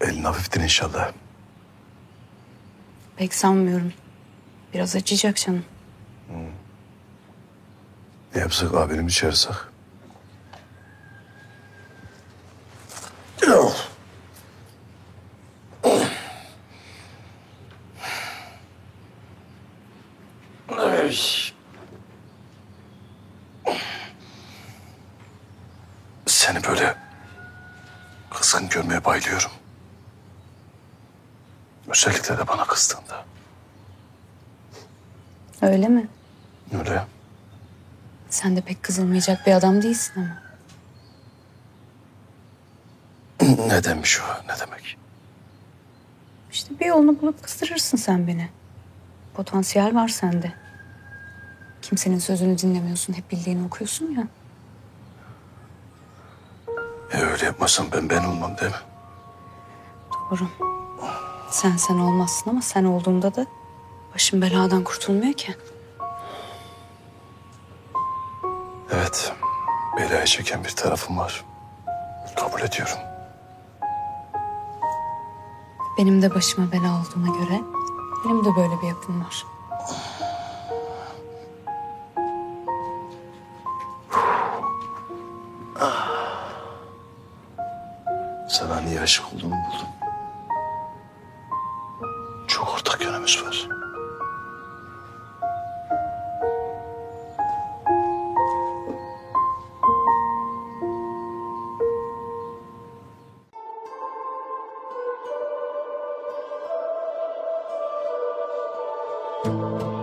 Elin hafiftir inşallah. Pek sanmıyorum. Biraz acıyacak canım. Ne yapsak abini mi çağırsak? Seni böyle kızgın görmeye bayılıyorum. Özellikle de bana kızdığında. Öyle mi? Öyle. Sen de pek kızılmayacak bir adam değilsin ama. Ne demiş o? Ne demek? İşte bir yolunu bulup kızdırırsın sen beni. Potansiyel var sende. Kimsenin sözünü dinlemiyorsun. Hep bildiğini okuyorsun ya. E öyle yapmasam ben ben olmam değil mi? Doğru. Sen sen olmazsın ama sen olduğunda da başım beladan kurtulmuyor ki. Evet. Belaya çeken bir tarafım var. Kabul ediyorum. Benim de başıma bela olduğuna göre benim de böyle bir yapım var. Sana niye aşık olduğumu buldum çok ortak yönümüz var. Müzik